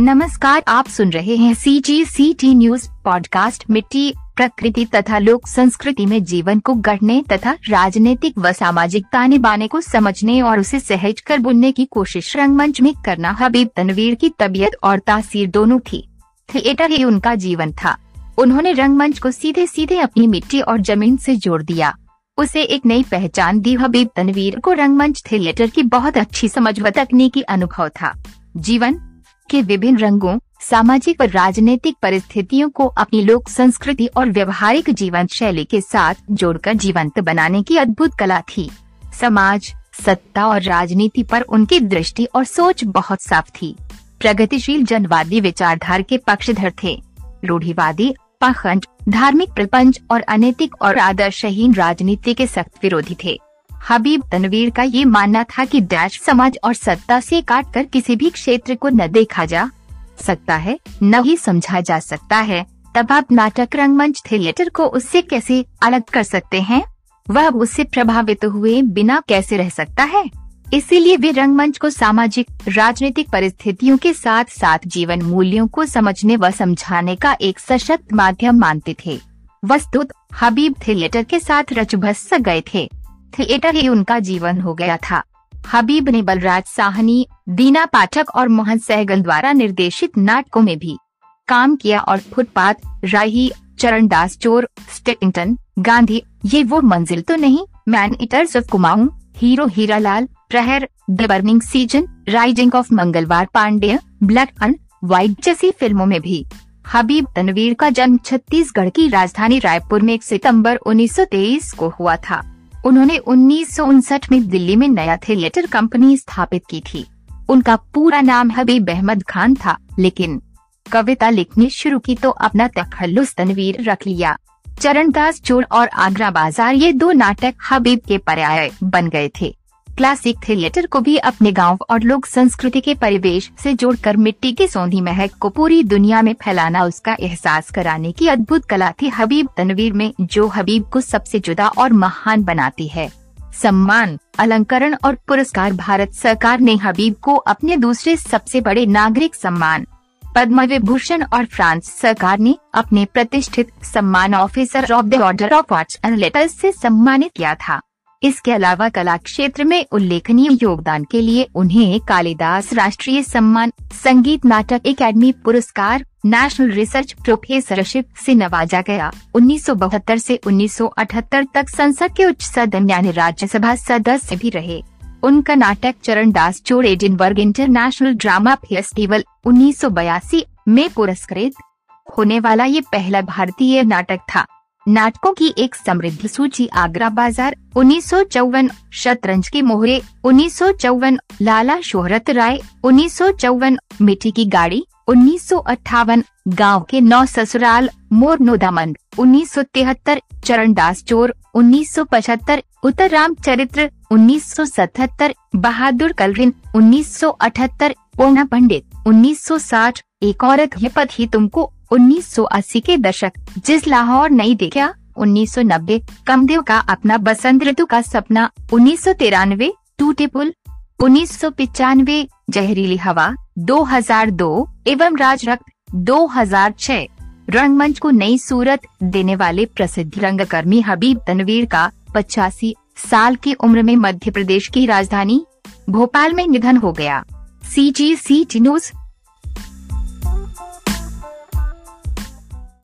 नमस्कार, आप सुन रहे हैं C G C T news podcast मिट्टी, प्रकृति तथा लोक संस्कृति में जीवन को गढ़ने तथा राजनीतिक व सामाजिक ताने बाने को समझने और उसे सहज कर बुनने की कोशिश रंगमंच में करना हबीब तनवीर की तबीयत और तासीर दोनों थी। थिएटर ही उनका जीवन था। उन्होंने रंगमंच को सीधे सीधे अपनी मिट्टी और ज़मीन से जोड़ दिया। उसे एक नई पहचान दी हबीब तनवीर को रंगमंच थिएटर की बहुत अच्छी समझ व तकनीकी अनुभव था। जीवन के विभिन्न रंगों, सामाजिक और राजनीतिक परिस्थितियों को अपनी लोक संस्कृति और व्यवहारिक जीवन शैली के साथ जोड़कर जीवंत बनाने की अद्भुत कला थी। समाज, सत्ता और राजनीति पर उनकी दृष्टि और सोच बहुत साफ़ थी। प्रगतिशील जनवादी विचारधारा के पक्षधर थे। रूढ़ीवादी, पाखंड, धार्मिक प्रपंच और अनैतिक और आदर्शहीन राजनीति के सख्त विरोधी थे। हबीब तनवीर का ये मानना था कि डैश समाज और सत्ता से काट कर किसी भी क्षेत्र को न देखा जा सकता है, न ही समझा जा सकता है। तब आप नाटक रंगमंच थिएटर को उससे कैसे अलग कर सकते हैं? वह उससे प्रभावित हुए बिना कैसे रह सकता है? इसीलिए वे रंगमंच को सामाजिक, राजनीतिक परिस्थितियों के साथ साथ जीवन मूल्यों को समझने व समझाने का एक सशक्त माध्यम मानते थे। वस्तुत, हबीब थिएटर के साथ रचभस गए थे। थिएटर ही उनका जीवन हो गया था। हबीब ने बलराज साहनी, दीना पाठक और मोहन सहगल द्वारा निर्देशित नाटकों में भी काम किया और फुटपाथ, राही, चरणदास चोर, स्टेटिंगटन, गांधी, ये वो मंजिल तो नहीं, man eaters of Kumaon, hero Hiralal, Prahaar, the burning season, rising of मंगलवार पांडे ब्लैक एंड व्हाइट जैसी फ़िल्मों में भी। हबीब तनवीर का जन्म छत्तीसगढ़ की राजधानी रायपुर में एक सितंबर 1923 को हुआ था। उन्होंने उन्नीस सौ उनसठ में दिल्ली में नया थिएटर कंपनी स्थापित की थी। उनका पूरा नाम हबीब अहमद खान था, लेकिन कविता लिखनी शुरू की तो अपना तखल्लुस तनवीर रख लिया। चरणदास चोर और आगरा बाज़ार ये दो नाटक हबीब के पर्याय बन गए थे। क्लासिक थिएटर को भी अपने गाँव और लोक संस्कृति के परिवेश से जोड़कर मिट्टी की सौंधी महक को पूरी दुनिया में फैलाना, उसका एहसास कराने की अद्भुत कला थी हबीब तनवीर में, जो हबीब को सबसे जुदा और महान बनाती है। सम्मान, अलंकरण और पुरस्कार भारत सरकार ने हबीब को अपने दूसरे सबसे बड़े नागरिक सम्मान पद्म विभूषण और फ्रांस सरकार ने अपने प्रतिष्ठित सम्मान officer of the order of arts and letters से सम्मानित किया था। इसके अलावा कला क्षेत्र में उल्लेखनीय योगदान के लिए उन्हें कालिदास राष्ट्रीय सम्मान, संगीत नाटक एकेडमी पुरस्कार नेशनल रिसर्च प्रोफेसरशिप से नवाजा गया। 1972 से 1978 तक संसद के उच्च सदन यानी राज्यसभा सदस्य भी रहे। उनका नाटक चरण दास चोर एडिनबर्ग इंटरनेशनल ड्रामा फेस्टिवल उन्नीस सौ बयासी में पुरस्कृत होने वाला ये पहला भारतीय नाटक था। नाटकों की एक समृद्ध सूची आगरा बाज़ार, उन्नीस सौ चौवन शतरंज के मोहरे, उन्नीस सौ चौवन लाला शोहरत राय, उन्नीस सौ चौवन मिट्टी की गाड़ी, उन्नीस गाँव के नौ ससुराल मोर नोदामंद उन्नीस सौ तिहत्तर चरणदास चोर, उन्नीस सौ पचहत्तर उत्तर राम चरित्र, उन्नीस सौ सतहत्तर बहादुर कलरिन, उन्नीस सौ अठहत्तर पोना पंडित, उन्नीस सौ साठ एक औरत ये पद ही तुमको 1980 के दशक, जिस लाहौर नहीं देखा 1990 कमदेव का अपना बसंत ऋतु का सपना, उन्नीस सौ तिरानवे, टूटे पुल, उन्नीस जहरीली हवा 2002 एवं राज रक्त 2006 रंगमंच को नई सूरत देने वाले प्रसिद्ध रंगकर्मी हबीब तनवीर का पचासी साल की उम्र में मध्य प्रदेश की राजधानी, भोपाल में निधन हो गया। सी जी सी टी न्यूज़